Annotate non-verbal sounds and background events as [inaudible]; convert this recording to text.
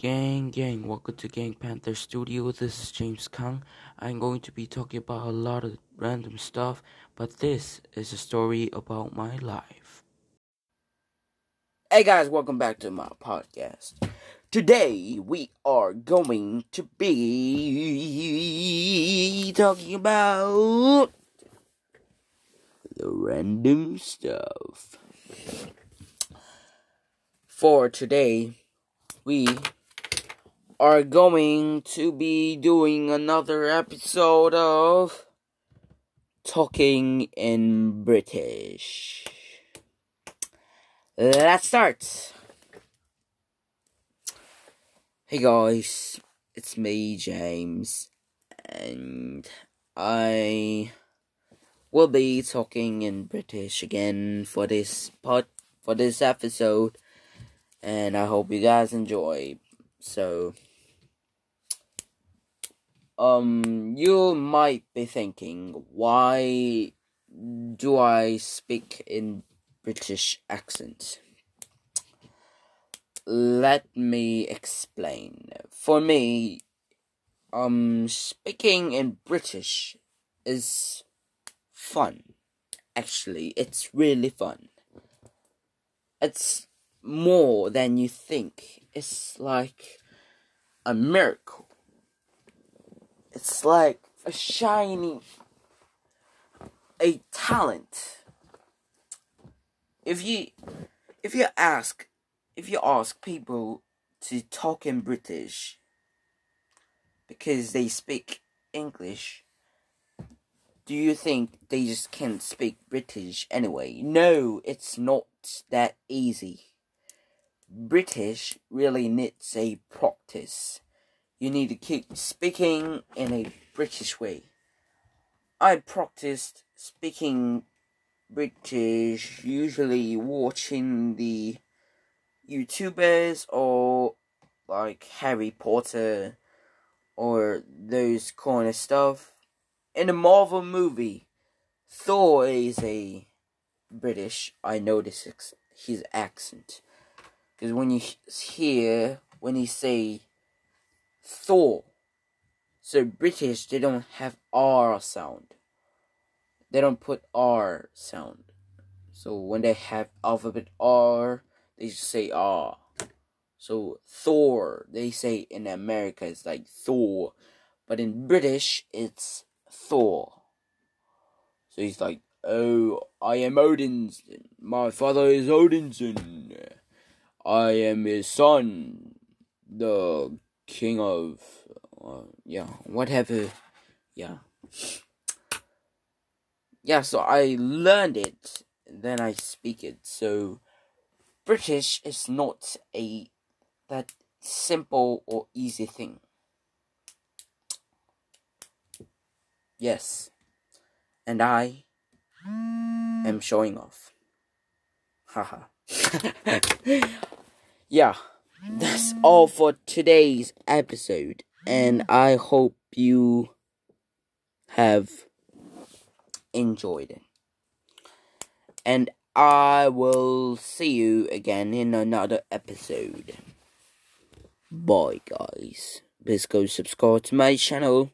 Gang, gang, welcome to Gang Panther Studio. This is James Kang. I'm going to be talking about a lot of random stuff, but this is a story about my life. Hey guys, welcome back to my podcast. Today we are going to be talking about the random stuff. For today, we are going to be doing another episode of Talking in British. Let's start. Hey guys, it's me, James, and I will be talking in British again for this pod for this episode, and I hope you guys enjoy. So, um, you might be thinking, why do I speak in British accent? Let me explain. For me, um, speaking in British is fun. Actually, it's really fun. It's more than you think. It's like a miracle it's like a shiny a talent. If you if you ask if you ask people to talk in british because they speak english do you think they just can't speak british anyway? No it's not that easy. British really needs a practice you need to keep speaking in a British way. I practiced speaking British usually watching the YouTubers or like Harry Potter or those kind of stuff. In a Marvel movie, Thor is a British. I notice his accent because when you hear when he say Thor. So British, they don't have R sound. They don't put R sound. So when they have alphabet R, they just say R. So Thor, they say in America it's like Thor, but in British it's Thor. So he's like, oh, I am Odin's. My father is Odinson. I am his son, the king of uh, yeah whatever yeah. Yeah so i learned it then i speak it. So british is not a that simple or easy thing. Yes. And i am showing off. Haha [laughs] yeah that's all for today's episode, and I hope you have enjoyed it. And I will see you again in another episode. Bye, guys. Please go subscribe to my channel.